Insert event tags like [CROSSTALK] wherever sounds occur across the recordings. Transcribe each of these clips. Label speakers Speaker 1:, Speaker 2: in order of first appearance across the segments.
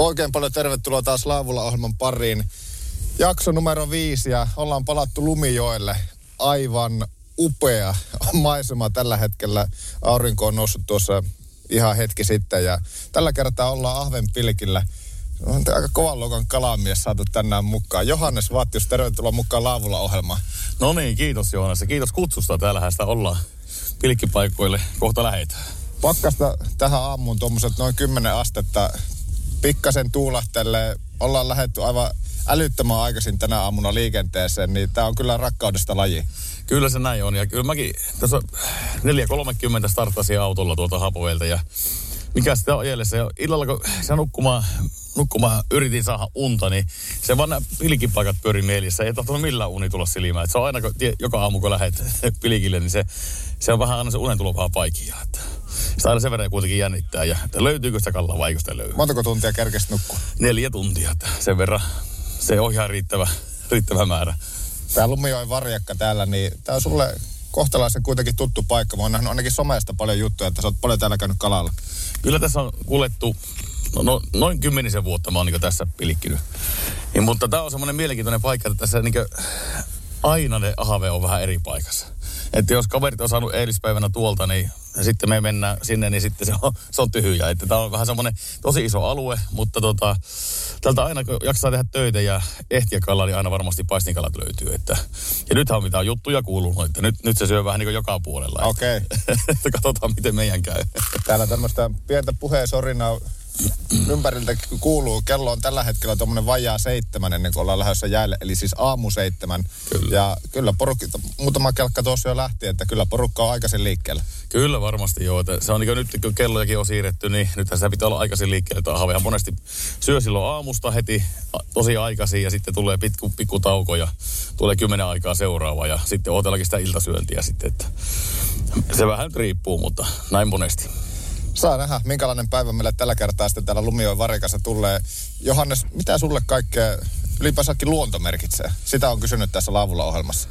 Speaker 1: Oikein paljon tervetuloa taas Laavulla ohjelman pariin. Jakso numero viisi ja ollaan palattu Lumijoelle. Aivan upea maisema tällä hetkellä. Aurinko on noussut tuossa ihan hetki sitten ja tällä kertaa ollaan Ahvenpilkillä. On aika kovan luokan kalamies saatu tänään mukaan. Johannes Vattius, tervetuloa mukaan Laavulla ohjelmaan.
Speaker 2: No niin, kiitos Joonas ja kiitos kutsusta. Täällähän sitä ollaan pilkkipaikoille. Kohta lähetään.
Speaker 1: Pakkasta tähän aamuun tuommoiset noin 10 astetta. Pikkasen tuulahtelee. Ollaan lähetty aivan älyttömän aikaisin tänä aamuna liikenteeseen, niin tämä on kyllä rakkaudesta laji.
Speaker 2: Kyllä se näin on. Ja kyllä mäkin tässä 4.30 startasin autolla tuolta Hapovelta ja mikä sitä on ajellessa. Ja illalla kun se nukkumaan, nukkumaan yritin saada unta, niin se vaan nämä pilkipaikat pyöri mielissä. Ei tahtonut millään uni tulla silmään. Et se on aina, kun, joka aamu kun lähdet [LAUGHS] pilkille, niin se, se on vähän aina se unen tulo vähän paikia. Että sitä aina sen verran kuitenkin jännittää. Ja että löytyykö sitä kallaa vai eikö sitä löydy?
Speaker 1: Montako tuntia kerkesit nukkua?
Speaker 2: Neljä tuntia. Että sen verran se on ihan riittävä, riittävä määrä.
Speaker 1: Tämä Lumijoen varjakka täällä, niin tämä on sulle kohtalaisen kuitenkin tuttu paikka. Mä oon nähnyt ainakin somesta paljon juttuja, että sä oot paljon täällä käynyt kalalla.
Speaker 2: Kyllä tässä on kuljettu, no, no noin kymmenisen vuotta mä oon niin tässä pilikkinyt. Niin, mutta tämä on semmoinen mielenkiintoinen paikka, että tässä niin aina ne ahave on vähän eri paikassa. Että jos kaverit on saanut eilispäivänä tuolta, niin ja sitten me mennään sinne, niin sitten se on, se on tyhjä. Että tämä on vähän semmoinen tosi iso alue, mutta tota, tältä aina kun jaksaa tehdä töitä ja ehtiä kalaa, niin aina varmasti paistinkalat löytyy. Että, ja nythän on mitään juttuja kuulunut, että nyt, nyt se syö vähän niin kuin joka puolella.
Speaker 1: Okei. [LAUGHS]
Speaker 2: että katsotaan, miten meidän käy.
Speaker 1: Täällä tämmöistä pientä puheen sorinaa ympäriltä kuuluu. Kello on tällä hetkellä tuommoinen vajaa seitsemän ennen kuin ollaan lähdössä jäälle, eli siis aamu seitsemän.
Speaker 2: Kyllä.
Speaker 1: Ja kyllä porukka, muutama kelkka tuossa jo lähti, että kyllä porukka on aikaisin liikkeellä.
Speaker 2: Kyllä varmasti joo. Että se on niin nyt kun kellojakin on siirretty, niin nythän sitä pitää olla aikaisin liikkeelle. Että Ahvehan monesti syö silloin aamusta heti tosi aikaisin ja sitten tulee pikku, pikku tauko ja tulee kymmenen aikaa seuraava ja sitten otellakin sitä iltasyöntiä sitten. Että se vähän nyt riippuu, mutta näin monesti.
Speaker 1: Saa nähdä, minkälainen päivä meille tällä kertaa sitten täällä Lumioon varikassa tulee. Johannes, mitä sulle kaikkea ylipäänsäkin luonto merkitsee? Sitä on kysynyt tässä laavulla ohjelmassa.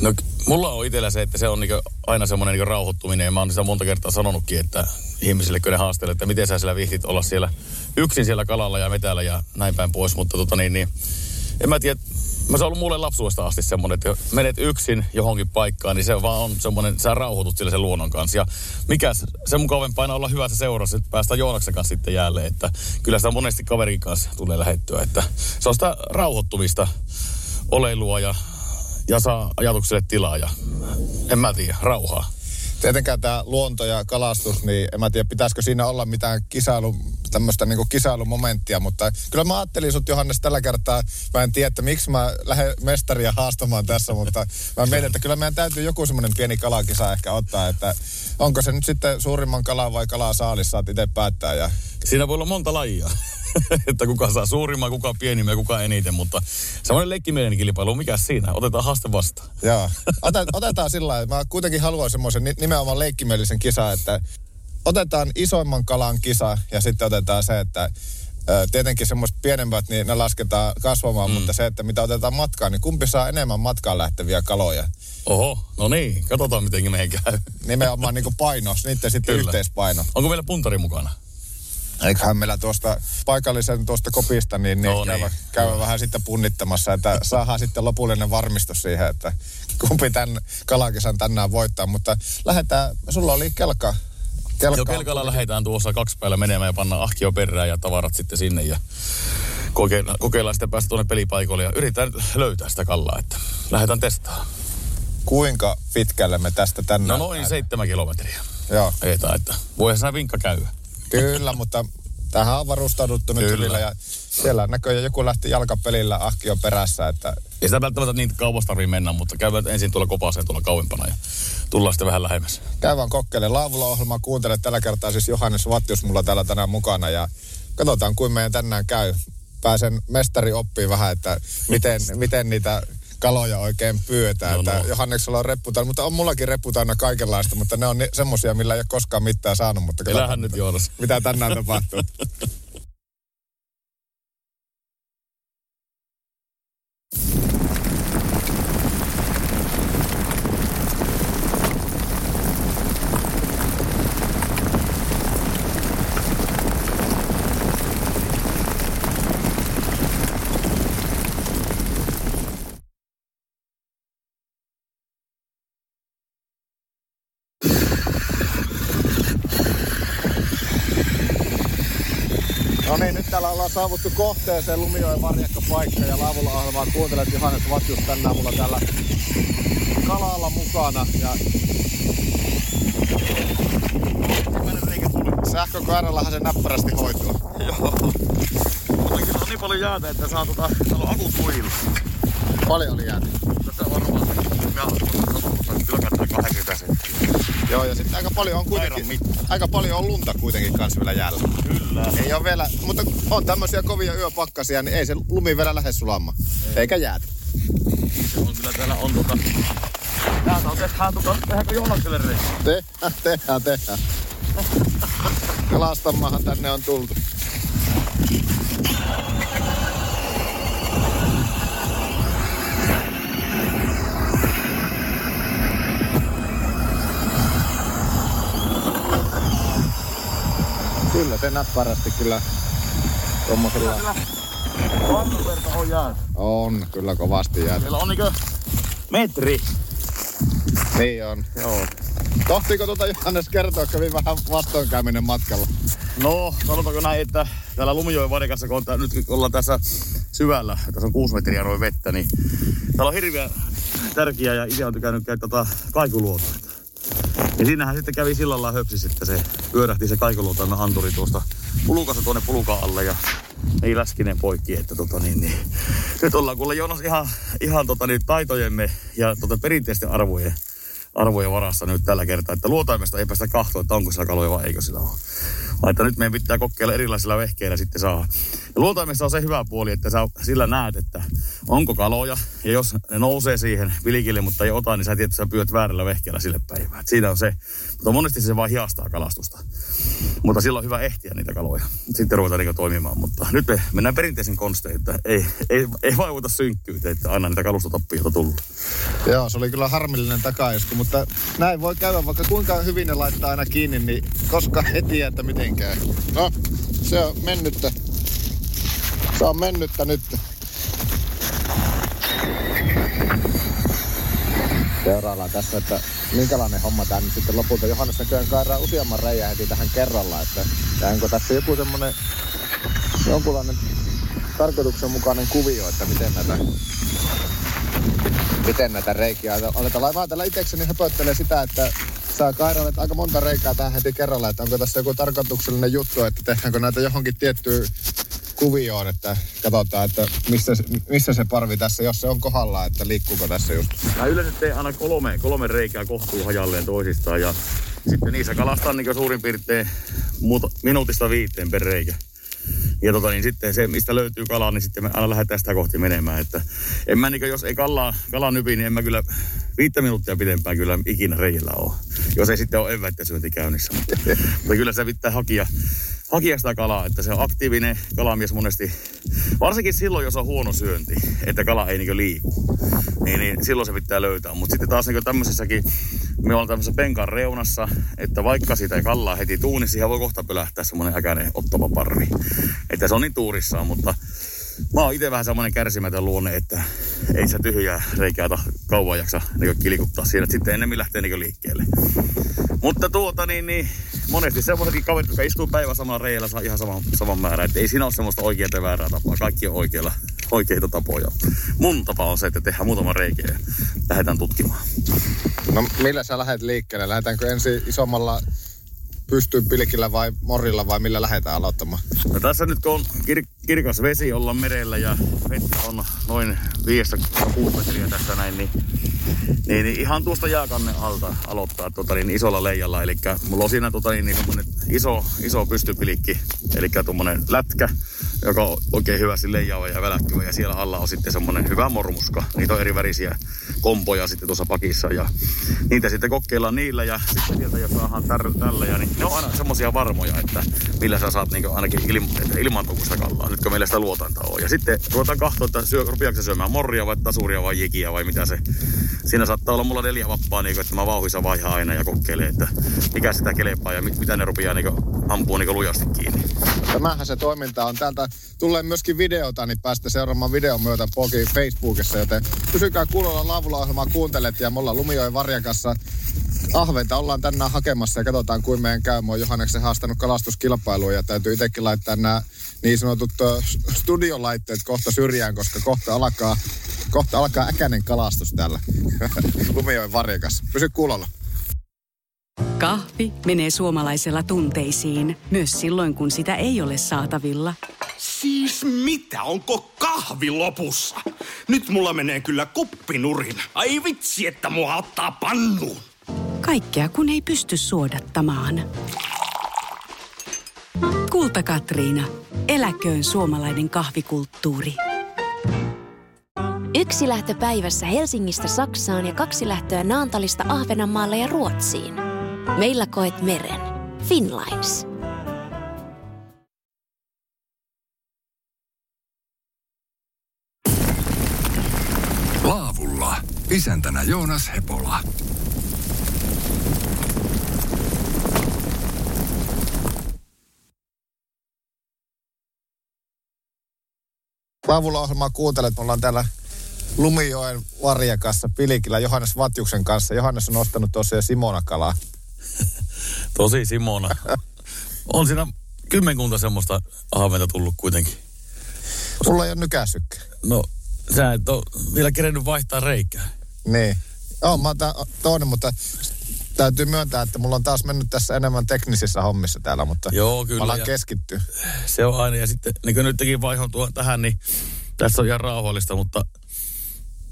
Speaker 2: No mulla on itsellä se, että se on niinku aina semmoinen niinku rauhoittuminen mä oon sitä monta kertaa sanonutkin, että ihmisille kun ne haastelee, että miten sä siellä vihdit olla siellä yksin siellä kalalla ja metällä ja näin päin pois, mutta tota niin, niin en mä tiedä, mä se on ollut mulle lapsuudesta asti semmoinen, että menet yksin johonkin paikkaan, niin se vaan on semmoinen, sä rauhoitut siellä sen luonnon kanssa. Ja mikä se mukavampi aina olla hyvässä seurassa, että päästään Joonaksen kanssa sitten jälleen, että kyllä sitä monesti kaverin kanssa tulee lähettyä, että se on sitä rauhoittumista, oleilua ja, ja saa ajatukselle tilaa ja en mä tiedä, rauhaa.
Speaker 1: Tietenkään tämä luonto ja kalastus, niin en mä tiedä, pitäisikö siinä olla mitään kisailu, tämmöistä niinku kisailumomenttia, mutta kyllä mä ajattelin sut Johannes tällä kertaa, mä en tiedä, että miksi mä lähden mestaria haastamaan tässä, mutta mä mietin, että kyllä meidän täytyy joku semmoinen pieni kalakisa ehkä ottaa, että onko se nyt sitten suurimman kalan vai kalaa saalis, saat itse päättää ja
Speaker 2: Siinä voi olla monta lajia. [LAUGHS] että kuka saa suurimman, kuka pienimmän ja kuka eniten, mutta semmoinen leikkimielinen kilpailu, mikä siinä? Otetaan haaste vastaan. [LAUGHS]
Speaker 1: Joo. Otet, otetaan sillä lailla. Mä kuitenkin haluan semmoisen ni- nimenomaan leikkimielisen kisa, että otetaan isoimman kalan kisa ja sitten otetaan se, että tietenkin semmoiset pienemmät, niin ne lasketaan kasvamaan, mm. mutta se, että mitä otetaan matkaan, niin kumpi saa enemmän matkaan lähteviä kaloja.
Speaker 2: Oho, no niin, katsotaan miten meidän käy.
Speaker 1: Nimenomaan niin kuin paino, niiden sitten
Speaker 2: Kyllä.
Speaker 1: yhteispaino.
Speaker 2: Onko meillä puntari mukana?
Speaker 1: Eiköhän meillä tuosta paikallisen tuosta kopista, niin, niin,
Speaker 2: No niin.
Speaker 1: käydä, käydä vähän sitten punnittamassa, että saadaan sitten lopullinen varmistus siihen, että kumpi tämän kalakisan tänään voittaa. Mutta lähdetään, sulla oli kelkka. kelkka
Speaker 2: Joo, kelkalla lähdetään tuossa kaksi päällä menemään ja pannaan ahkio perään ja tavarat sitten sinne ja kokeillaan, kokeillaan sitten päästä tuonne pelipaikoille ja yritetään löytää sitä kallaa, että lähdetään testaamaan.
Speaker 1: Kuinka pitkälle me tästä tänne?
Speaker 2: No noin seitsemän kilometriä.
Speaker 1: Joo,
Speaker 2: Ajetaan, että voihan siinä vinkka käydä.
Speaker 1: Kyllä, mutta tähän on varustauduttu nyt
Speaker 2: Kyllä.
Speaker 1: hyvillä. Ja siellä näköjään joku lähti jalkapelillä ahkio perässä, että
Speaker 2: Ei sitä välttämättä niin kauas tarvii mennä, mutta käydään ensin tuolla kopaseen tuolla kauempana ja tullaan sitten vähän lähemmäs.
Speaker 1: käydään kokkeilemaan. Laavulla ohjelmaa kuuntele tällä kertaa siis Johannes Vattius mulla täällä tänään mukana ja katsotaan kuin meidän tänään käy. Pääsen mestari oppii vähän, että miten, miten niitä kaloja oikein pyötään.
Speaker 2: No,
Speaker 1: No. Johanneksella on reppu täynnä, mutta on mullakin reppu täynnä kaikenlaista, mutta ne on ni- semmosia, millä ei ole koskaan mitään saanut. Mutta
Speaker 2: Elähän nyt Joonas.
Speaker 1: Mitä tänään tapahtuu. [LAUGHS] täällä ollaan saavuttu kohteeseen Lumijoen varjakka paikka ja laavulla ohjelmaa kuuntelet Johannes Vattius tänään mulla täällä kalalla mukana ja sähkökairallahan se näppärästi hoituu.
Speaker 2: Joo. Mutta kyllä on niin paljon jäätä, että saa tota, täällä on akut.
Speaker 1: Paljon oli jäänyt.
Speaker 2: Tätä varmaan, mä 80 senttiä.
Speaker 1: Joo, ja sitten aika paljon on kuitenkin, aika paljon on lunta kuitenkin kanssa vielä jäällä.
Speaker 2: Kyllä.
Speaker 1: Ei ole vielä, mutta on tämmöisiä kovia yöpakkasia, niin ei se lumi vielä lähde sulamaan. Eikä jäätä.
Speaker 2: Se on kyllä täällä on tota... Täältä on tehdään tota, tehdäänkö Joonakselle reissu?
Speaker 1: Tehdään, tehdään, tehdään. Kalastamahan tänne on tultu. Kyllä se näppärästi kyllä tommosella
Speaker 2: Vantaverta on jäänyt.
Speaker 1: on kyllä kovasti jäätä.
Speaker 2: Siellä on niinkö metri.
Speaker 1: Niin on.
Speaker 2: Joo.
Speaker 1: Tohtiiko tuota Johannes kertoa, kävi vähän vastoinkäyminen matkalla?
Speaker 2: No, sanotaanko näin, että täällä Lumijoen varikassa, kun on nyt ollaan tässä syvällä, tässä on kuusi metriä noin vettä, niin täällä on hirveä tärkeä ja itse on tykännyt käydä tota kaikuluotoita. Ja siinähän sitten kävi sillä lailla höpsis, että se pyörähti se kaikuluotoinen anturi tuosta pulukasta tuonne pulukan alle ja ei läskinen poikki, että tota niin, niin. Nyt ollaan kuule Joonas ihan, ihan tota niin, taitojemme ja tota perinteisten arvojen arvojen varassa nyt tällä kertaa, että luotaimesta ei päästä kahtoa, että onko sillä kaloja vai eikö sillä ole. Että nyt meidän pitää kokeilla erilaisilla vehkeillä sitten saa. Ja luotaimessa on se hyvä puoli, että sä sillä näet, että onko kaloja. Ja jos ne nousee siihen vilikille, mutta ei ota, niin sä tiedät, että sä pyöt väärällä vehkeellä sille päivään. Et siinä on se. Mutta monesti se vaan hiastaa kalastusta. Mutta silloin on hyvä ehtiä niitä kaloja. Sitten ruvetaan niinku toimimaan. Mutta nyt me mennään perinteisen konstein, että ei, ei, ei vaivuta synkkyyteen, että aina niitä kalustotappioita tullut.
Speaker 1: Joo, se oli kyllä harmillinen takaisku, mutta näin voi käydä, vaikka kuinka hyvin ne laittaa aina kiinni, niin koska tiedä, että miten käy. No, se on mennyttä. Se on mennyttä nyt. Seuraillaan tässä, että minkälainen homma tämä nyt sitten lopulta. Johannes näköjään kairaa useamman reijän heti tähän kerralla, että onko tässä joku semmonen jonkunlainen tarkoituksenmukainen kuvio, että miten näitä miten näitä reikiä aletaan. Mä täällä itsekseni höpöttelee sitä, että saa kairailet aika monta reikää tähän heti kerralla, että onko tässä joku tarkoituksellinen juttu, että tehdäänkö näitä johonkin tiettyyn kuvioon, että katsotaan, että missä, missä se parvi tässä, jos se on kohdalla, että liikkuuko tässä just.
Speaker 2: Mä yleensä teen aina kolme, kolme reikää kohtuu hajalleen toisistaan ja sitten niissä kalastan niin suurin piirtein minuutista viiteen per reikä. Ja tota, niin sitten se, mistä löytyy kalaa, niin sitten me aina lähdetään sitä kohti menemään. Että en mä, niin jos ei kalaa, kalaa nypi, niin en mä kyllä viittä minuuttia pidempään kyllä ikinä reijällä ole. Jos ei sitten ole eväiden syönti käynnissä. Mutta, mutta kyllä se pitää hakia, hakia sitä kalaa, että se on aktiivinen kalamies monesti. Varsinkin silloin, jos on huono syönti, että kala ei niin liiku. Niin, niin silloin se pitää löytää. Mutta sitten taas niin tämmöisessäkin, me ollaan tämmöisessä penkan reunassa, että vaikka sitä ei kallaa heti tuu, niin siihen voi kohta pölähtää semmoinen äkäinen ottava parvi. Että se on niin tuurissaan, mutta mä oon itse vähän semmoinen kärsimätön luonne, että ei se tyhjää reikää kauan jaksa niin kilikuttaa siinä, sitten ennemmin lähtee niin liikkeelle. Mutta tuota niin, niin monesti semmoisetkin kaverit, jotka istuu päivän samalla reijällä, saa ihan saman, saman määrän. Että ei siinä ole semmoista oikeaa ja väärää tapaa. Kaikki on oikeilla, oikeita tapoja. Mun tapa on se, että tehdään muutama reikä ja lähdetään tutkimaan.
Speaker 1: No millä sä lähdet liikkeelle? Lähdetäänkö ensin isommalla pystyyn pilkillä vai morilla vai millä lähdetään aloittamaan?
Speaker 2: No tässä nyt kun on kir- kirkas vesi olla merellä ja vettä on noin 5-6 metriä tässä näin, niin, niin, niin ihan tuosta jääkannen alta aloittaa tota, niin isolla leijalla. Eli mulla on siinä tota, niin, niin iso, iso pystypilikki, eli tuommoinen lätkä, joka on oikein hyvästi leijaava ja välättyvä. Ja siellä alla on sitten semmoinen hyvä mormuska. Niitä on eri värisiä kompoja sitten tuossa pakissa. Ja niitä sitten kokeillaan niillä ja sitten sieltä jos saadaan tällä. Ja niin ne on aina semmoisia varmoja, että millä sä saat niin ainakin ilm- ilmaantuuko sitä kalaa. Nytkö meillä sitä luotantaa on. Ja sitten ruvetaan katsoa, että syö, rupeako se syömään morria vai tasuria vai jikiä vai mitä se. Siinä saattaa olla mulla neljä vappaa, niin kuin, että mä vauhissa vaihan aina ja kokeilen, että mikä sitä kelepaa ja mit, mitä ne rupeaa niin ampua niin lujasti kiinni.
Speaker 1: Tämähän se toiminta on. Täältä tulee myöskin videota, niin päästä seuraamaan videon myötä Poki Facebookissa, joten pysykää kuulolla laavula kuuntelet ja me ollaan Lumijoen Varjakassa ahventa ollaan tänään hakemassa ja katsotaan kuin meidän käy. Mä oon Johanneksen haastanut kalastuskilpailuun ja täytyy itsekin laittaa nämä niin sanotut studiolaitteet kohta syrjään, koska kohta alkaa, kohta alkaa äkäinen kalastus täällä [LAUGHS] Lumijoen Varjakassa. Pysy kuulolla.
Speaker 3: Kahvi menee suomalaisella tunteisiin, myös silloin kun sitä ei ole saatavilla.
Speaker 4: Siis mitä, onko kahvi lopussa? Nyt mulla menee kyllä kuppinurin. Ai vitsi, että mua ottaa pannuun.
Speaker 3: Kaikkea kun ei pysty suodattamaan. Kulta Katriina. Eläköön suomalainen kahvikulttuuri.
Speaker 5: Yksi lähtö päivässä Helsingistä Saksaan ja kaksi lähtöä Naantalista Ahvenanmaalle ja Ruotsiin. Meillä koet meren. Finlines.
Speaker 6: Laavulla. Isäntänä Joonas Hepola.
Speaker 1: Laavulla-ohjelmaa kuuntelet. Me ollaan täällä Lumijoen Varjakassa Pilikillä Johannes Vatjuksen kanssa. Johannes on ostanut tosiaan Simona-kalaa. [LAUGHS]
Speaker 2: Tosi Simona. on siinä kymmenkunta semmoista ahventa tullut kuitenkin.
Speaker 1: Mulla ei ole nykäsykkä.
Speaker 2: No, sä et ole vielä kerennyt vaihtaa reikää.
Speaker 1: Niin. Joo, mä oon toinen, mutta täytyy myöntää, että mulla on taas mennyt tässä enemmän teknisissä hommissa täällä, mutta
Speaker 2: Joo, kyllä,
Speaker 1: mä ollaan keskitty.
Speaker 2: Se on aina, ja sitten niin kuin nytkin vaihon tuon tähän, niin tässä on ihan rauhallista, mutta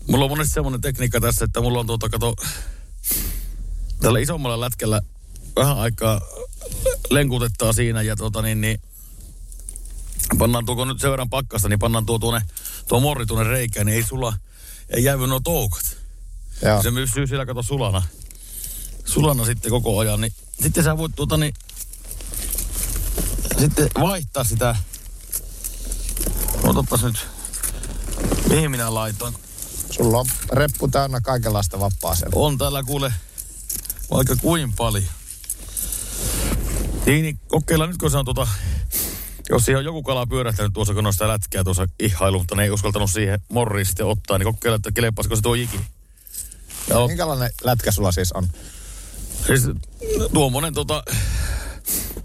Speaker 2: mulla on monesti semmoinen tekniikka tässä, että mulla on tuota, kato, tällä isommalla lätkällä vähän aikaa lenkutettaa siinä ja tuota niin, niin pannaan tuo, nyt sen verran pakkasta, niin pannaan tuo tuonne, tuo morri tuonne reikään, niin ei sulla, ei jäävy nuo toukat.
Speaker 1: Joo.
Speaker 2: Se pysyy siellä kato sulana. Sulana sitten koko ajan, niin sitten sä voit tuota niin, sitten vaihtaa sitä. Otapas nyt, mihin minä laitoin.
Speaker 1: Sulla on reppu täynnä kaikenlaista vappaa siellä.
Speaker 2: On täällä kuule vaikka kuin paljon. Niin, niin kokeillaan nyt kun se on tota, jos siihen on joku kala pyörähtänyt tuossa, kun on sitä lätkää tuossa ihailu, mutta ne ei uskaltanut siihen morriin sitten ottaa, niin kokeillaan, että kelepaisiko se tuo jiki.
Speaker 1: Ja on... Minkälainen lätkä sulla siis on?
Speaker 2: Siis tuommoinen tota,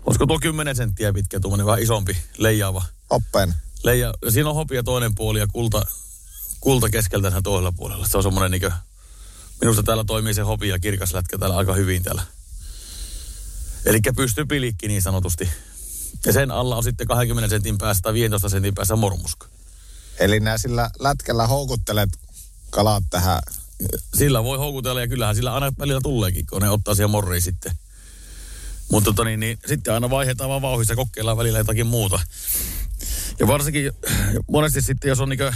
Speaker 2: olisiko tuo 10 senttiä pitkä, tuommoinen vähän isompi, leijaava.
Speaker 1: Oppeen.
Speaker 2: Leija, ja siinä on hopia toinen puoli ja kulta, kulta keskeltä toisella puolella. Se on semmoinen niin minusta täällä toimii se hopi ja kirkas lätkä täällä aika hyvin täällä. Eli pystyy pilikki niin sanotusti. Ja sen alla on sitten 20 sentin päässä tai 15 sentin päässä mormuska.
Speaker 1: Eli nää sillä lätkällä houkuttelet kalat tähän.
Speaker 2: Sillä voi houkutella ja kyllähän sillä aina välillä tuleekin, kun ne ottaa siihen morriin sitten. Mutta tota niin, niin, sitten aina vaihdetaan vaan vauhissa kokeillaan välillä jotakin muuta. Ja varsinkin monesti sitten, jos on niinkö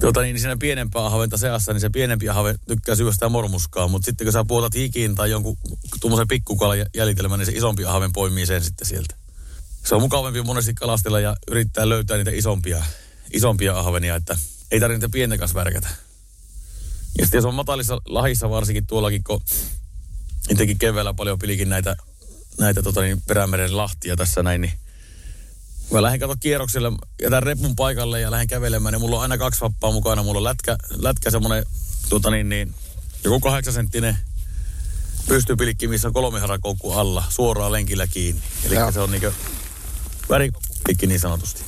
Speaker 2: Tuota niin, siinä pienempää haventa seassa, niin se pienempi have tykkää syödä sitä mormuskaa. Mutta sitten kun sä puotat hikiin tai jonkun tuommoisen pikkukalan jäljitelmän, niin se isompi haven poimii sen sitten sieltä. Se on mukavampi monesti kalastella ja yrittää löytää niitä isompia, isompia ahvenia, että ei tarvitse niitä pienten kanssa värkätä. Ja sitten jos on matalissa lahissa varsinkin tuollakin, kun itsekin keväällä paljon pilikin näitä, näitä tota niin, perämeren lahtia tässä näin, niin Mä lähden kato kierrokselle, jätän repun paikalle ja lähden kävelemään, niin mulla on aina kaksi vappaa mukana. Mulla on lätkä, lätkä semmonen, tuota niin, niin, joku kahdeksasenttinen pystypilikki, missä on kolme harakoukku alla, suoraan lenkillä kiinni. Eli se on niinkö värikoppilikki niin sanotusti.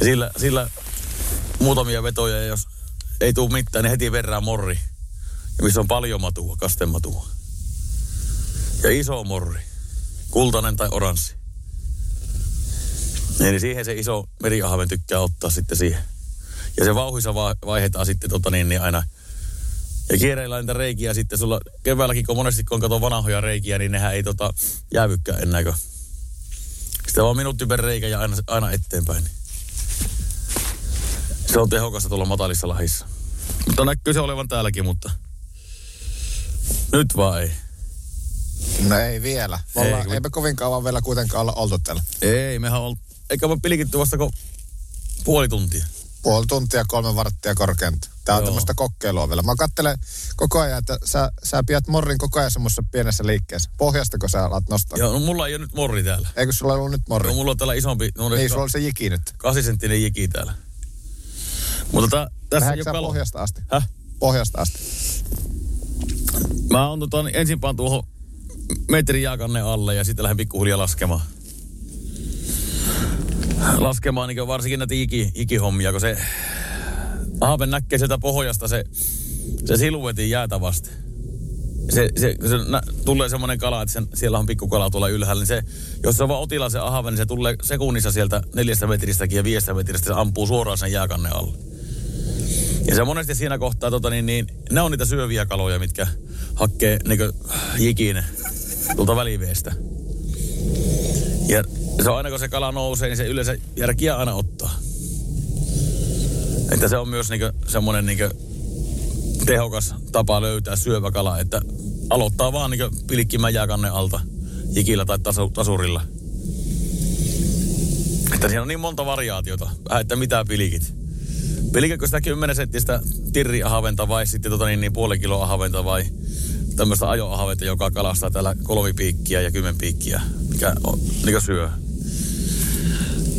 Speaker 2: Ja sillä, sillä muutamia vetoja, ja jos ei tule mitään, niin heti verran morri. Ja missä on paljon matua, kastematua. Ja iso morri. Kultainen tai oranssi. Eli siihen se iso meriahven tykkää ottaa sitten siihen. Ja se vauhissa va- vaihdetaan sitten tota niin, niin aina. Ja kierreillä niitä reikiä sitten sulla keväälläkin, kun monesti kun katsoo vanhoja reikiä, niin nehän ei tota jäävykään enää. Kun sitä vaan minuutti per reikä ja aina, aina eteenpäin. Se on tehokasta tuolla matalissa lahissa. Mutta näkyy se olevan täälläkin, mutta nyt vaan ei.
Speaker 1: No ei vielä. Me
Speaker 2: Ei,
Speaker 1: ollaan,
Speaker 2: kun-
Speaker 1: eipä kovin kauan vielä kuitenkaan olla oltu täällä.
Speaker 2: Ei, mehän on, eikä me pilkitty vasta kuin puoli tuntia.
Speaker 1: Puoli tuntia, kolme varttia korkeinta. Tää on
Speaker 2: Joo.
Speaker 1: tämmöistä kokeilua vielä. Mä katselen koko ajan, että sä, sä pidät morrin koko ajan semmoisessa pienessä liikkeessä. Pohjastako sä alat nostaa?
Speaker 2: Joo, no mulla ei ole nyt morri täällä.
Speaker 1: Eikö sulla ollut nyt morri?
Speaker 2: No mulla on täällä isompi, no
Speaker 1: niin, sulla oli se jiki nyt.
Speaker 2: 8 senttinen jiki täällä. Mutta tä, tässä
Speaker 1: Lähdekö
Speaker 2: ei ole
Speaker 1: pohjasta asti?
Speaker 2: Häh?
Speaker 1: Pohjasta asti.
Speaker 2: Mä oon tota, ensin paan tuohon metrin jääkanne alle ja sitten lähden pikkuhiljaa laskemaan. Laskemaan niin varsinkin näitä iki, ikihommia, kun se ahven näkee sieltä pohjasta se, se siluetin jäätävästi. Se, se, kun se nä, tulee semmoinen kala, että sen, siellä on pikkukala tuolla ylhäällä, niin se, jos se on vaan otila se ahven, niin se tulee sekunnissa sieltä neljästä metristäkin ja viiestä metristä, se ampuu suoraan sen jääkanne alle. Ja se monesti siinä kohtaa, tota, niin, niin, ne on niitä syöviä kaloja, mitkä hakkee niin jikin tuolta väliveestä. Ja se on aina kun se kala nousee, niin se yleensä järkiä aina ottaa. Että se on myös niin semmoinen niin tehokas tapa löytää syövä kala, että aloittaa vaan niin pilkkimään jääkannen alta jikillä tai tasu, tasurilla. Että siinä on niin monta variaatiota, että mitä pilikit. Pilkäkö sitä 10 senttistä tirriahaventa vai sitten tota niin, niin puoli kiloa ahaventa vai tämmöistä ajoahaventa, joka kalastaa täällä kolmipiikkiä ja kymmenpiikkiä, mikä on, niin syö.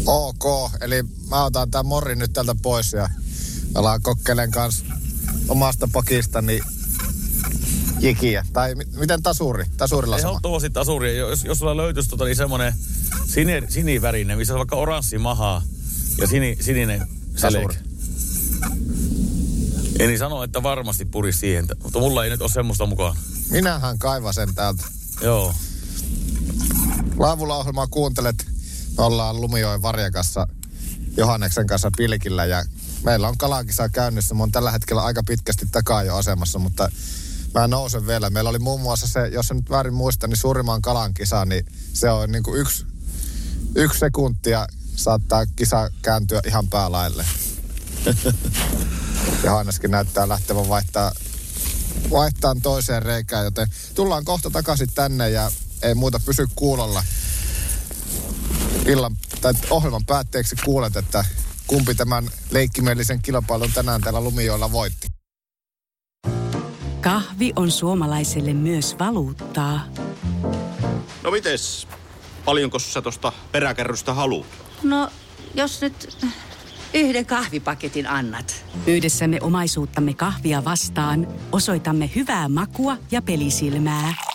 Speaker 1: Ok, eli mä otan tämän morrin nyt tältä pois ja alan kokkelen kanssa omasta pakistani jikiä. Tai mi- miten tasuri? Tasurilla sama.
Speaker 2: Ehdottomasti tasuri. Jos, jos sulla löytyisi tota, niin semmoinen sini, sinivärinen, missä on vaikka oranssi maha ja sini, sininen.
Speaker 1: Tasuri.
Speaker 2: Eli sano, että varmasti purisi siihen, mutta mulla ei nyt ole semmoista mukaan.
Speaker 1: Minähän kaivan sen täältä.
Speaker 2: Joo.
Speaker 1: Laavulla ohjelmaa kuuntelet. Me ollaan Lumijoen Varjakassa Johanneksen kanssa pilkillä ja meillä on kalakisa käynnissä. Mä oon tällä hetkellä aika pitkästi takaa jo asemassa, mutta mä nousen vielä. Meillä oli muun muassa se, jos en nyt väärin muista, niin suurimman kalan kisa, niin se on niin kuin yksi, yksi sekuntia saattaa kisa kääntyä ihan päälaille. [LAUGHS] Johanneskin näyttää lähtevän vaihtaa, vaihtaa toiseen reikään, joten tullaan kohta takaisin tänne ja ei muuta pysy kuulolla. Illan, tai ohjelman päätteeksi kuulet, että kumpi tämän leikkimielisen kilpailun tänään täällä Lumijoilla voitti.
Speaker 3: Kahvi on suomalaiselle myös valuuttaa.
Speaker 7: No mites? Paljonko sä tosta peräkärrystä haluut?
Speaker 8: No, jos nyt yhden kahvipaketin annat.
Speaker 3: Yhdessämme omaisuuttamme kahvia vastaan osoitamme hyvää makua ja pelisilmää.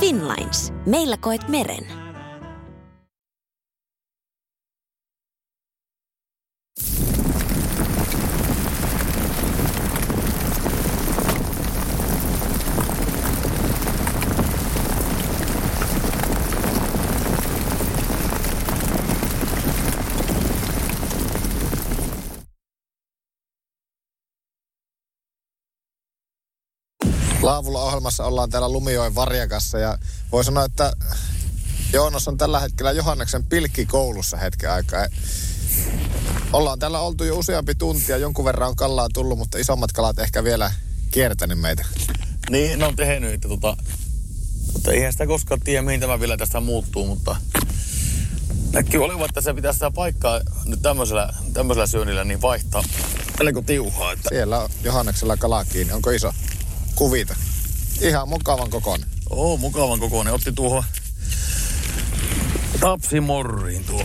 Speaker 5: Finlines. Meillä koet meren.
Speaker 1: Laavulla ohjelmassa ollaan täällä Lumijoen Varjakassa ja voi sanoa, että Joonas on tällä hetkellä Johanneksen pilkkikoulussa hetken aikaa. Ollaan täällä oltu jo useampi tunti ja jonkun verran on kallaa tullut, mutta isommat kalat ehkä vielä kiertänyt meitä.
Speaker 2: Niin, ne on tehnyt, että tota, mutta eihän sitä koskaan tiedä, mihin tämä vielä tästä muuttuu, mutta näkyy olevan, että se pitää sitä paikkaa nyt tämmöisellä, tämmöisellä syönnillä niin vaihtaa melko tiuhaa. Että...
Speaker 1: Siellä on Johanneksella kala kiinni. Onko iso? Kuvita. Ihan mukavan kokoinen.
Speaker 2: Oo, mukavan kokoinen. Otti tuohon tapsimorriin tuo.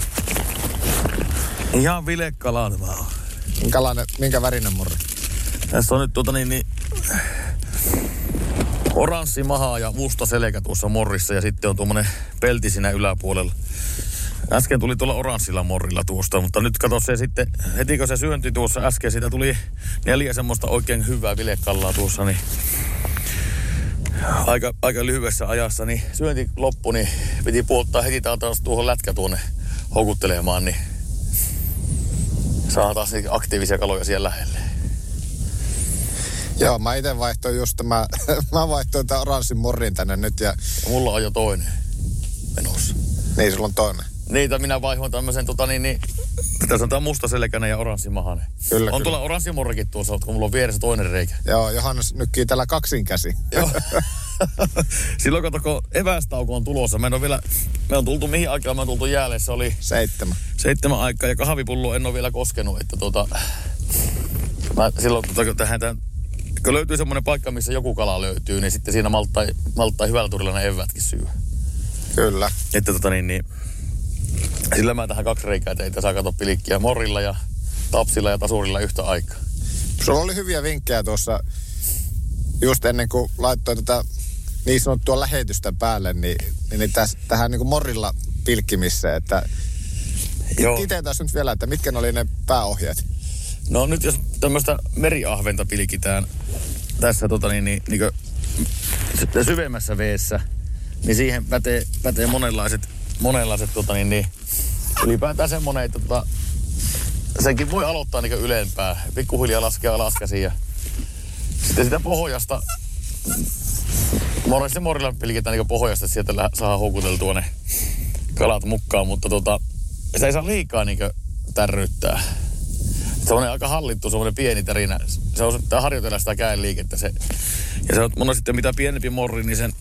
Speaker 2: Ihan vilekkalaa tämä on.
Speaker 1: Minkälainen, minkä värinen morri?
Speaker 2: Tässä on nyt tuota niin, niin oranssi maha ja musta selkä tuossa morrissa ja sitten on tuommoinen pelti siinä yläpuolella. Äsken tuli tuolla oranssilla morrilla tuosta, mutta nyt kato se sitten, heti kun se syönti tuossa äsken, siitä tuli neljä semmoista oikein hyvää vilekallaa tuossa, niin aika, aika lyhyessä ajassa, niin syönti loppui, niin piti puoltaa heti taas tuohon lätkä tuonne houkuttelemaan, niin saa taas aktiivisia kaloja siellä lähelle.
Speaker 1: Joo, mä itse vaihtoin just tämä, [LAUGHS] mä vaihtoin tämän oranssin morrin tänne nyt ja...
Speaker 2: Mulla on jo toinen menossa.
Speaker 1: Niin, sulla on toinen.
Speaker 2: Niitä minä vaihoin tämmöisen tota niin, niin tässä on tämä mustaselkäinen ja oranssimahainen.
Speaker 1: Kyllä,
Speaker 2: on
Speaker 1: kyllä.
Speaker 2: tuolla oranssimorrikin tuossa, kun mulla on vieressä toinen reikä.
Speaker 1: Joo, Johannes nykkii tällä kaksin käsi.
Speaker 2: Joo. [LAUGHS] Silloin kun evästauko on tulossa. En ole vielä, me on tultu mihin aikaan, me on tultu jäälle, se oli...
Speaker 1: Seitsemän.
Speaker 2: Seitsemän aikaa ja kahvipullo en ole vielä koskenut, että tota... Mä silloin, tota, kun tähän tämän, kun löytyy semmoinen paikka, missä joku kala löytyy, niin sitten siinä malttaa, malttaa hyvällä turilla ne evätkin syö.
Speaker 1: Kyllä.
Speaker 2: Että tota niin, niin sillä mä tähän kaksi reikää teitä saa katsoa pilikkiä morilla ja tapsilla ja tasurilla yhtä aikaa.
Speaker 1: Sulla oli hyviä vinkkejä tuossa just ennen kuin laittoi tätä niin sanottua lähetystä päälle, niin, niin täs, tähän niin kuin morrilla pilkkimiseen, että
Speaker 2: Joo.
Speaker 1: kiteytäis nyt vielä, että mitkä ne oli ne pääohjeet?
Speaker 2: No nyt jos tämmöistä meriahventa pilkitään tässä tota niin, niin, niin kuin syvemmässä veessä, niin siihen pätee, pätee monenlaiset, monenlaiset tota niin, niin, ylipäätään semmonen, että tota, senkin voi aloittaa niin ylempää, pikkuhiljaa laskea alaskäsin ja sitten sitä pohjasta, monesti morilla pilkitään niin pohjasta, että sieltä saa houkuteltua ne kalat mukaan, mutta tota, sitä ei saa liikaa niin tärryttää. Semmoinen aika hallittu, semmoinen pieni tärinä. Se on pitää harjoitella sitä käen liikettä. Se, ja se on monesti sitten mitä pienempi morri, niin sen,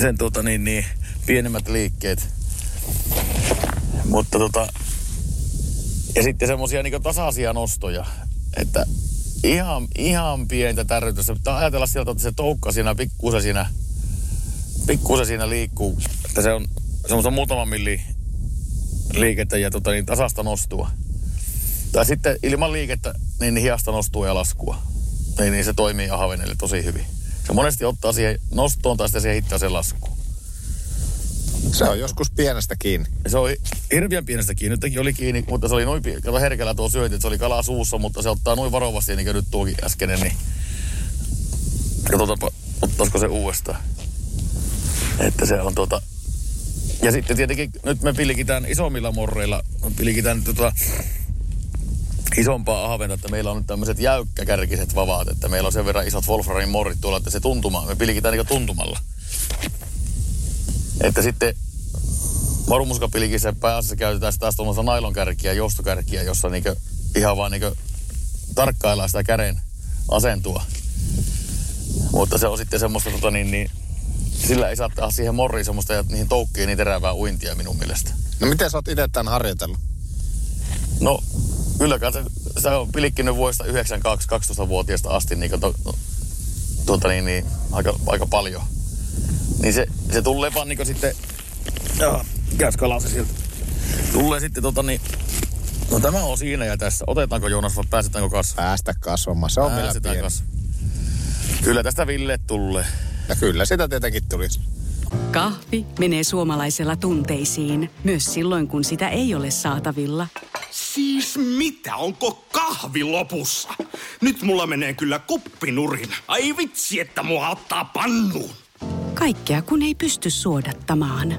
Speaker 2: sen tota niin, niin, pienemmät liikkeet. Mutta tota, ja sitten semmoisia niin tasaisia nostoja, että ihan, ihan pientä tärrytystä. Pitää ajatella sieltä, että se toukka siinä pikkusen siinä, pikkusen siinä liikkuu. Että se on semmoista muutaman milli liikettä ja tota, niin tasasta nostua. Tai sitten ilman liikettä, niin hiasta nostua ja laskua. Niin, niin se toimii ahvenelle tosi hyvin. Se monesti ottaa siihen nostoon tai sitten siihen hittaiseen laskuun.
Speaker 1: Se on joskus pienestä kiinni.
Speaker 2: Se oli hirveän pienestä kiinni. Nytkin oli kiinni, mutta se oli noin kato herkällä tuo syönti, että se oli kalaa suussa, mutta se ottaa noin varovasti, niin kuin nyt tuokin äskeinen, niin katsotaanpa, ottaisiko se uudestaan. Että se on tuota... Ja sitten tietenkin nyt me pilkitään isommilla morreilla, me pilkitään tota, isompaa ahventa, että meillä on nyt tämmöiset jäykkäkärkiset vavaat, että meillä on sen verran isot Wolframin morrit tuolla, että se tuntuma, me pilkitään niin tuntumalla. Että sitten marumuskapilikissä pääasiassa käytetään taas tuommoista nailonkärkiä, joustokärkiä, jossa niinku ihan vaan niinku tarkkaillaan sitä käden asentua. Mutta se on sitten semmoista, tota niin, niin, sillä ei saa tehdä siihen morriin semmoista ja niihin toukkiin niin terävää uintia minun mielestä.
Speaker 1: No miten sä oot itse tämän harjoitellut?
Speaker 2: No, kylläkään se, se on pilikkinyt vuodesta 92 12-vuotiaasta asti niin, to, tuota niin, niin, aika, aika paljon. Niin se, se tulee vaan niin sitten, jaa, käs kalaa se sieltä. Tulee sitten tota niin, no tämä on siinä ja tässä. Otetaanko Joonas vai pääsetäänkö kasvamaan?
Speaker 1: Päästä kasvamaan, se on vielä
Speaker 2: Pääsetään
Speaker 1: pieni.
Speaker 2: kasvamaan. Kyllä tästä Ville tulee.
Speaker 1: Ja kyllä sitä tietenkin tulisi.
Speaker 3: Kahvi menee suomalaisella tunteisiin, myös silloin kun sitä ei ole saatavilla.
Speaker 4: Siis mitä, onko kahvi lopussa? Nyt mulla menee kyllä kuppinurin. Ai vitsi, että mua ottaa pannuun.
Speaker 3: Kaikkea kun ei pysty suodattamaan.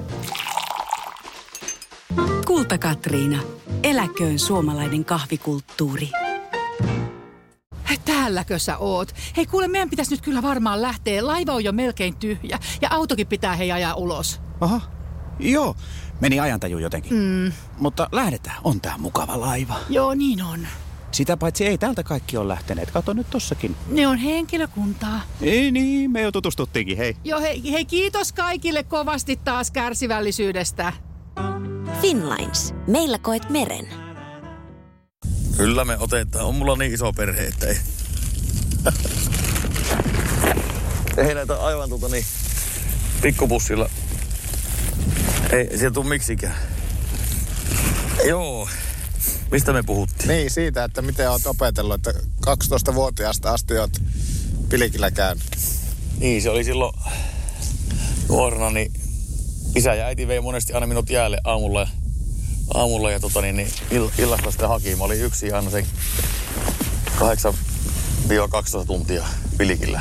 Speaker 3: Kulta Katriina. Eläköön suomalainen kahvikulttuuri.
Speaker 9: Täälläkö sä oot? Hei kuule, meidän pitäisi nyt kyllä varmaan lähteä. Laiva on jo melkein tyhjä ja autokin pitää hei ajaa ulos.
Speaker 10: Aha, joo. Meni ajantaju jotenkin.
Speaker 9: Mm.
Speaker 10: Mutta lähdetään, on tää mukava laiva.
Speaker 9: Joo, niin on.
Speaker 10: Sitä paitsi ei täältä kaikki ole lähteneet. Kato nyt tossakin.
Speaker 9: Ne on henkilökuntaa.
Speaker 10: Ei niin, me jo tutustuttiinkin, hei.
Speaker 9: Joo, hei, hei kiitos kaikille kovasti taas kärsivällisyydestä.
Speaker 5: Finlines. Meillä koet meren.
Speaker 2: Kyllä me otetaan. On mulla niin iso perhe, että ei. [LAUGHS] ei näitä aivan tuota niin pikkubussilla. Ei sieltä tuu miksikään. Joo. Mistä me puhuttiin?
Speaker 1: Niin, siitä, että miten oot opetellut, että 12-vuotiaasta asti oot pilikillä käynyt.
Speaker 2: Niin, se oli silloin nuorena, niin isä ja äiti vei monesti aina minut jäälle aamulla ja, aamulla ja tota, niin, niin ill, illasta sitten haki. Mä olin yksi aina sen 8-12 tuntia pilikillä.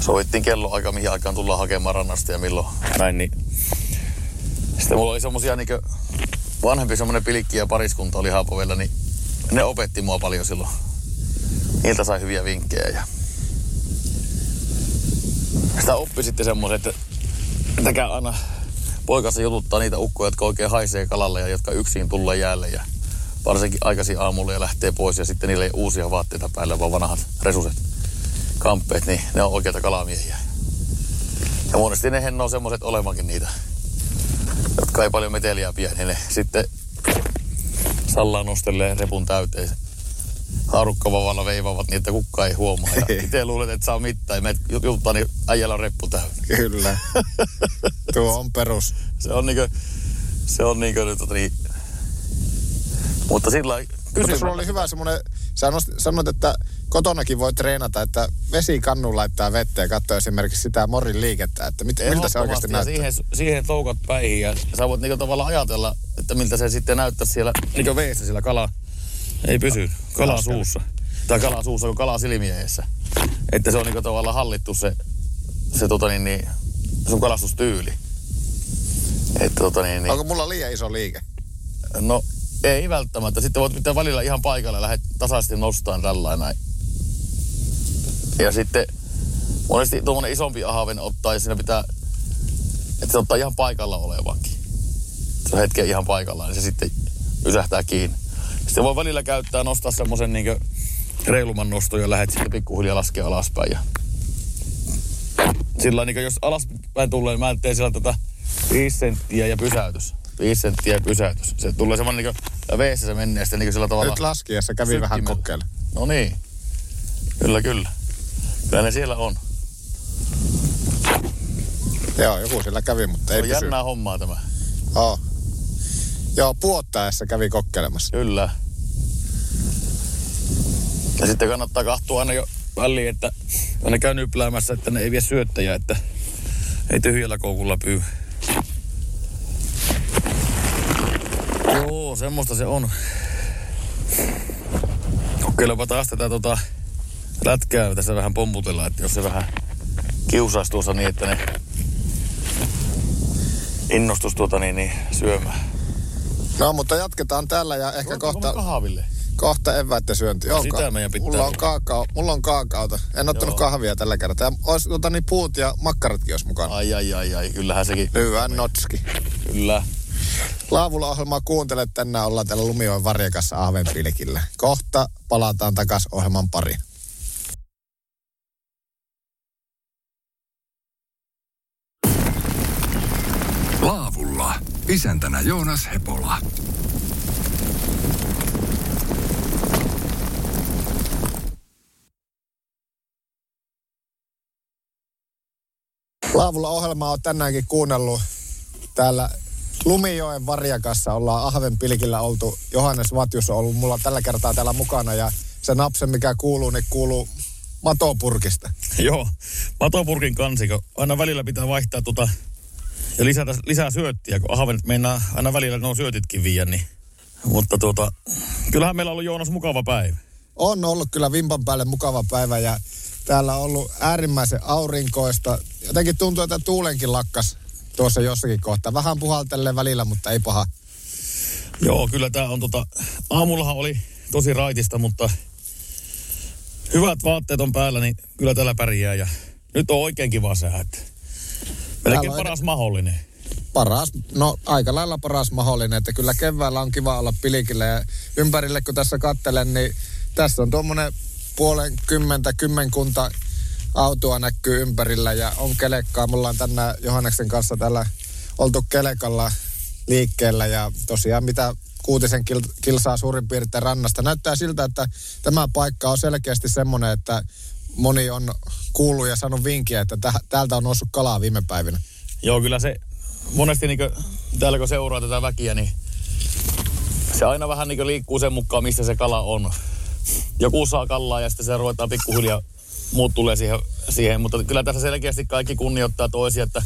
Speaker 2: Sovittiin kello aika, mihin aikaan tullaan hakemaan rannasta ja milloin näin. Niin. Sitten mulla oli semmosia niin vanhempi semmoinen pilikki ja pariskunta oli Haapovella, niin ne opetti mua paljon silloin. Niiltä sai hyviä vinkkejä ja sitä oppi sitten semmoisen, että, käy aina poikassa jututtaa niitä ukkoja, jotka oikein haisee kalalle ja jotka yksin tulla jäälle ja varsinkin aikaisin aamulla ja lähtee pois ja sitten niille ei uusia vaatteita päälle, vaan vanhat resuset kamppeet, niin ne on oikeita kalamiehiä. Ja monesti ne on semmoiset olevankin niitä, jotka ei paljon meteliä pidä, niin sitten sallaa nostelee repun täyteen haarukkavavalla veivaavat niin, että kukka ei huomaa. Ja itse luulet, että saa mitään ja menet juttaa, niin äijällä on reppu täynnä.
Speaker 1: Kyllä. [LAUGHS] Tuo on perus.
Speaker 2: se on niinkö, se on niinkö nyt, niin, mutta sillä
Speaker 1: Mutta sulla oli hyvä semmoinen, sanoit, että kotonakin voi treenata, että vesikannu laittaa vettä ja katsoo esimerkiksi sitä morin liikettä, että mit, miltä se oikeasti näyttää.
Speaker 2: Siihen, siihen toukat päihin ja sä voit niinku tavallaan ajatella, että miltä se sitten näyttää siellä niinku veessä siellä kala. Ei pysy. Kala suussa. Tai kala suussa, kun kala silmien edessä. Että se on niinku tavallaan hallittu se, se tota niin, niin, sun kalastustyyli. Että tota niin, niin.
Speaker 1: Onko mulla liian iso liike?
Speaker 2: No ei välttämättä. Sitten voit pitää välillä ihan paikalle ja lähdet tasaisesti nostamaan tällä näin. Ja sitten monesti tuommoinen isompi ahaven ottaa ja siinä pitää, että se ottaa ihan paikalla olevankin. Se on hetken ihan paikallaan, niin se sitten pysähtää kiinni. Sitten voi välillä käyttää, nostaa semmoisen niin reilumman noston ja lähdet sitten pikkuhiljaa laskea alaspäin. Ja sillä niin jos alaspäin tulee, niin mä teen sillä tätä 5 senttiä ja pysäytys. 5 senttiä pysäytys. Se tulee semmoinen niin kuin, veessä se menee sitten niin sillä tavalla.
Speaker 1: Nyt laskiessa kävi vähän kokeilla.
Speaker 2: No niin. Kyllä, kyllä. Kyllä ne siellä on.
Speaker 1: Joo, joku sillä kävi, mutta ei
Speaker 2: on
Speaker 1: pysy.
Speaker 2: jännää hommaa tämä.
Speaker 1: Joo. Joo, puottaessa kävi kokeilemassa.
Speaker 2: Kyllä. Ja sitten kannattaa katsoa aina jo väliin, että ne käy nypläämässä, että ne ei vie syöttäjä, että ei tyhjällä koukulla pyy. Joo, semmoista se on. Kokeilepa taas tätä tota lätkää tässä vähän pomputella, että jos se vähän kiusaisi tuossa niin, että ne innostus tuota niin, niin syömään.
Speaker 1: No, mutta jatketaan tällä ja ehkä
Speaker 2: Voitko
Speaker 1: kohta,
Speaker 2: kahville?
Speaker 1: kohta eväitten syönti.
Speaker 2: No, sitä meidän pitää
Speaker 1: mulla on, kaakao, mulla on kaakaota. En ottanut
Speaker 2: Joo.
Speaker 1: kahvia tällä kertaa. Olisi tota, niin puut ja makkaratkin olisi mukana.
Speaker 2: Ai, ai, ai, ai. Kyllähän sekin.
Speaker 1: Hyvä notski.
Speaker 2: Kyllä.
Speaker 1: Laavulla ohjelmaa kuuntelet. Tänään ollaan täällä Lumioen varjakassa Ahvenpilkillä. Kohta palataan takas ohjelman pariin.
Speaker 6: Laavulla. Isäntänä Joonas Hepola.
Speaker 1: Laavulla ohjelmaa on tänäänkin kuunnellut täällä Lumijoen varjakassa. Ollaan Ahvenpilkillä oltu. Johannes Vatjus on ollut mulla tällä kertaa täällä mukana ja se napse, mikä kuuluu, niin kuuluu matopurkista.
Speaker 2: Joo, matopurkin kansikko. Aina välillä pitää vaihtaa tota ja lisätä, lisää syöttiä, kun ahven meinaa aina välillä nuo syötitkin viiä, niin. Mutta tuota, kyllähän meillä on ollut Joonas mukava päivä.
Speaker 1: On ollut kyllä vimpan päälle mukava päivä ja täällä on ollut äärimmäisen aurinkoista. Jotenkin tuntuu, että tuulenkin lakkas tuossa jossakin kohtaa. Vähän puhaltelee välillä, mutta ei paha.
Speaker 2: Joo, kyllä tämä on tota, aamullahan oli tosi raitista, mutta hyvät vaatteet on päällä, niin kyllä täällä pärjää ja nyt on oikein kiva sää, että melkein paras mahdollinen.
Speaker 1: Paras, no aika lailla paras mahdollinen, että kyllä keväällä on kiva olla pilikillä ja ympärille kun tässä kattelen, niin tässä on tuommoinen puolen kymmentä, kymmenkunta autoa näkyy ympärillä ja on kelekkaa. Mulla on tänään Johanneksen kanssa täällä oltu kelekalla liikkeellä ja tosiaan mitä kuutisen kil- kilsaa suurin piirtein rannasta. Näyttää siltä, että tämä paikka on selkeästi semmoinen, että moni on kuullut ja saanut vinkkiä, että täh- täältä on noussut kalaa viime päivinä.
Speaker 2: Joo, kyllä se monesti niin täällä kun seuraa tätä väkiä, niin se aina vähän niin liikkuu sen mukaan, missä se kala on. Joku saa kallaa ja sitten se ruvetaan pikkuhiljaa, muut tulee siihen, siihen. Mutta kyllä tässä selkeästi kaikki kunnioittaa toisia, että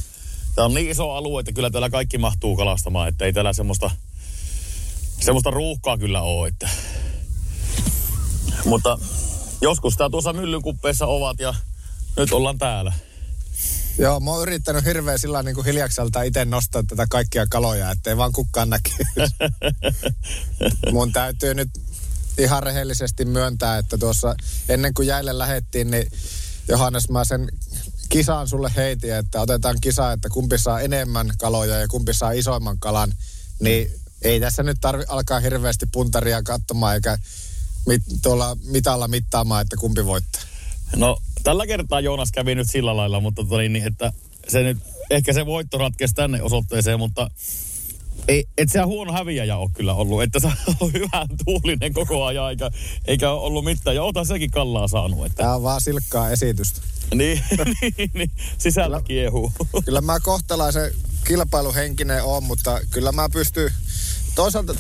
Speaker 2: tämä on niin iso alue, että kyllä täällä kaikki mahtuu kalastamaan, että ei täällä semmoista, semmoista ruuhkaa kyllä ole. Että. Mutta joskus tää tuossa myllykuppeissa ovat ja nyt ollaan täällä.
Speaker 1: Joo, mä oon yrittänyt hirveän sillä niin kuin hiljakselta itse nostaa tätä kaikkia kaloja, ettei vaan kukaan näkyy. [LAUGHS] Mun täytyy nyt ihan rehellisesti myöntää, että tuossa ennen kuin jäille lähettiin, niin Johannes mä sen kisaan sulle heitin, että otetaan kisa, että kumpi saa enemmän kaloja ja kumpi saa isoimman kalan, niin ei tässä nyt tarvi alkaa hirveästi puntaria katsomaan eikä mit, tuolla mitalla mittaamaan, että kumpi voittaa.
Speaker 2: No tällä kertaa Joonas kävi nyt sillä lailla, mutta toi, niin, että se nyt, ehkä se voitto ratkesi tänne osoitteeseen, mutta ei, et se huono häviäjä ole kyllä ollut. Että se on hyvän tuulinen koko ajan, eikä, eikä ole ollut mitään. Ja ota sekin kallaa saanut. Että.
Speaker 1: Tämä on vaan silkkaa esitystä. [LAUGHS]
Speaker 2: niin, niin, niin, sisältä kyllä, kiehuu. [LAUGHS]
Speaker 1: kyllä mä kohtalaisen kilpailuhenkinen on, mutta kyllä mä pystyn... Toisaalta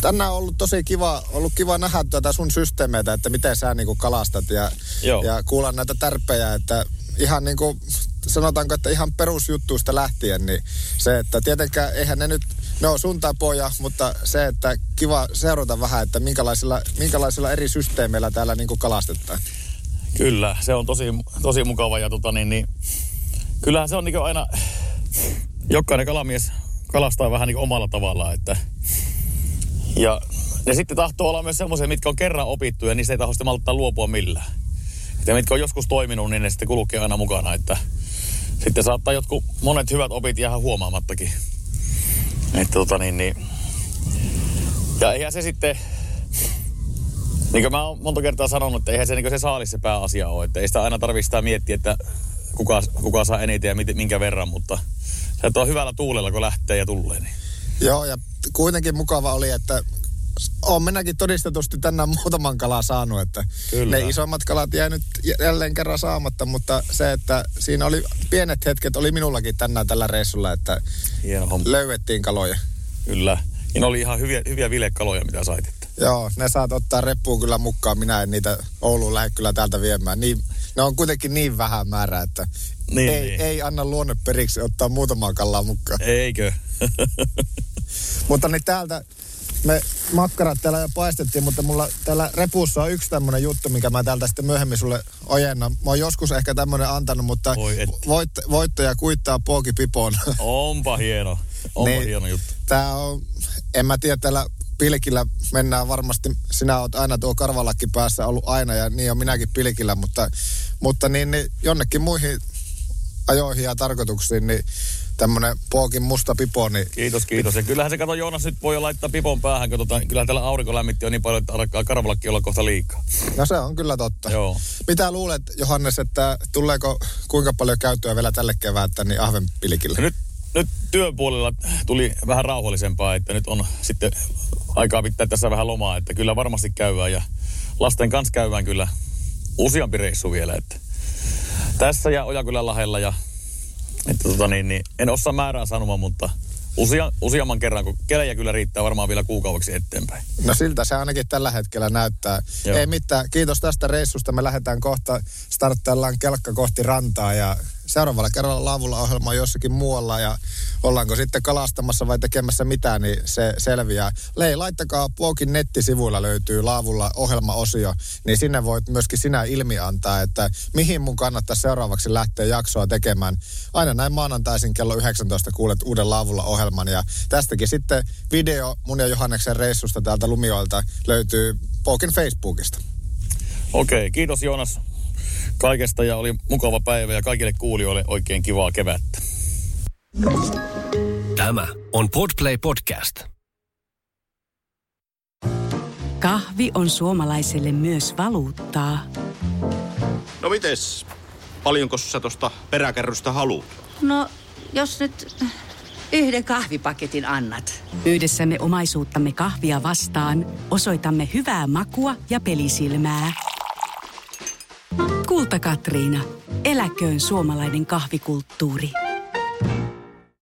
Speaker 1: tänään on ollut tosi kiva, ollut kiva nähdä tätä sun systeemeitä, että miten sä niinku kalastat ja, ja kuulla näitä tärpejä, että ihan niin kuin sanotaanko, että ihan perusjuttuista lähtien, niin se, että tietenkään eihän ne nyt, ne on sun tapoja, mutta se, että kiva seurata vähän, että minkälaisilla, minkälaisilla eri systeemeillä täällä niin kalastetaan.
Speaker 2: Kyllä, se on tosi, tosi mukava ja tota niin, niin kyllähän se on niin aina, jokainen kalamies kalastaa vähän niin omalla tavallaan, että ja ne sitten tahtoo olla myös semmoisia, mitkä on kerran opittu ja niistä ei tahdo sitten malttaa luopua millään. Ja mitkä on joskus toiminut, niin ne sitten kulkee aina mukana, että sitten saattaa jotkut monet hyvät opit jäädä huomaamattakin. Että tota niin, niin. Ja eihän se sitten, niin kuin mä oon monta kertaa sanonut, että eihän se, niin se saalis se pääasia ole. Että ei sitä aina tarvitse sitä miettiä, että kuka, kuka saa eniten ja minkä verran, mutta se on hyvällä tuulella, kun lähtee ja tulee. Niin.
Speaker 1: Joo, ja kuitenkin mukava oli, että on minäkin todistetusti tänään muutaman kalaa saanut, että Kyllä. ne isommat kalat jäi nyt jälleen kerran saamatta, mutta se, että siinä oli pienet hetket, oli minullakin tänään tällä reissulla, että löydettiin kaloja.
Speaker 2: Kyllä. Ja ne oli ihan hyviä, hyviä vilekaloja, mitä sait. Että.
Speaker 1: Joo, ne saat ottaa reppuun kyllä mukaan. Minä en niitä Ouluun lähde kyllä täältä viemään. Niin, ne on kuitenkin niin vähän määrä, että niin, ei, niin. ei anna luonne periksi ottaa muutamaa kallaa mukaan.
Speaker 2: Eikö? [LAUGHS]
Speaker 1: Mutta niin täältä me makkarat täällä jo paistettiin, mutta mulla täällä repussa on yksi tämmönen juttu, mikä mä täältä sitten myöhemmin sulle ojennan. Mä oon joskus ehkä tämmönen antanut, mutta voit, voittaja kuittaa pooki pipoon. [LAUGHS]
Speaker 2: Onpa hieno. Onpa niin, hieno juttu.
Speaker 1: Tää on, en mä tiedä, täällä pilkillä mennään varmasti, sinä oot aina tuo karvalakki päässä ollut aina ja niin on minäkin pilkillä, mutta, mutta niin, niin jonnekin muihin ajoihin ja tarkoituksiin, niin tämmönen pookin musta pipo. Niin...
Speaker 2: Kiitos, kiitos. Ja kyllähän se kato Joonas nyt voi jo laittaa pipon päähän, kun tota, kyllähän tällä aurinko lämmitti on niin paljon, että alkaa karvalakki olla kohta liikaa.
Speaker 1: No se on kyllä totta.
Speaker 2: Joo.
Speaker 1: Mitä luulet, Johannes, että tuleeko kuinka paljon käyttöä vielä tälle keväättä niin ahvenpilikille?
Speaker 2: Nyt, nyt työpuolella tuli vähän rauhallisempaa, että nyt on sitten aikaa pitää tässä vähän lomaa, että kyllä varmasti käydään ja lasten kanssa käydään kyllä useampi reissu vielä, että tässä ja Ojakylän lahella ja että tota niin, niin, en osaa määrää sanomaan, mutta usea, useamman kerran, kun kelejä kyllä riittää varmaan vielä kuukaudeksi eteenpäin.
Speaker 1: No siltä se ainakin tällä hetkellä näyttää. Joo. Ei mitään, kiitos tästä reissusta. Me lähdetään kohta, starttaillaan kelkka kohti rantaa ja seuraavalla kerralla laavulla ohjelma jossakin muualla ja ollaanko sitten kalastamassa vai tekemässä mitään, niin se selviää. Lei, laittakaa Puokin nettisivuilla löytyy laavulla ohjelmaosio, niin sinne voit myöskin sinä ilmi antaa, että mihin mun kannattaa seuraavaksi lähteä jaksoa tekemään. Aina näin maanantaisin kello 19 kuulet uuden laavulla ohjelman ja tästäkin sitten video mun ja Johanneksen reissusta täältä Lumioilta löytyy Puokin Facebookista.
Speaker 2: Okei, kiitos Joonas kaikesta ja oli mukava päivä ja kaikille kuulijoille oikein kivaa kevättä.
Speaker 11: Tämä on Podplay Podcast.
Speaker 3: Kahvi on suomalaiselle myös valuuttaa.
Speaker 7: No mites? Paljonko sä tosta peräkärrystä haluat?
Speaker 8: No, jos nyt yhden kahvipaketin annat.
Speaker 3: Yhdessämme omaisuuttamme kahvia vastaan osoitamme hyvää makua ja pelisilmää. Kulta Katriina. Eläköön suomalainen kahvikulttuuri.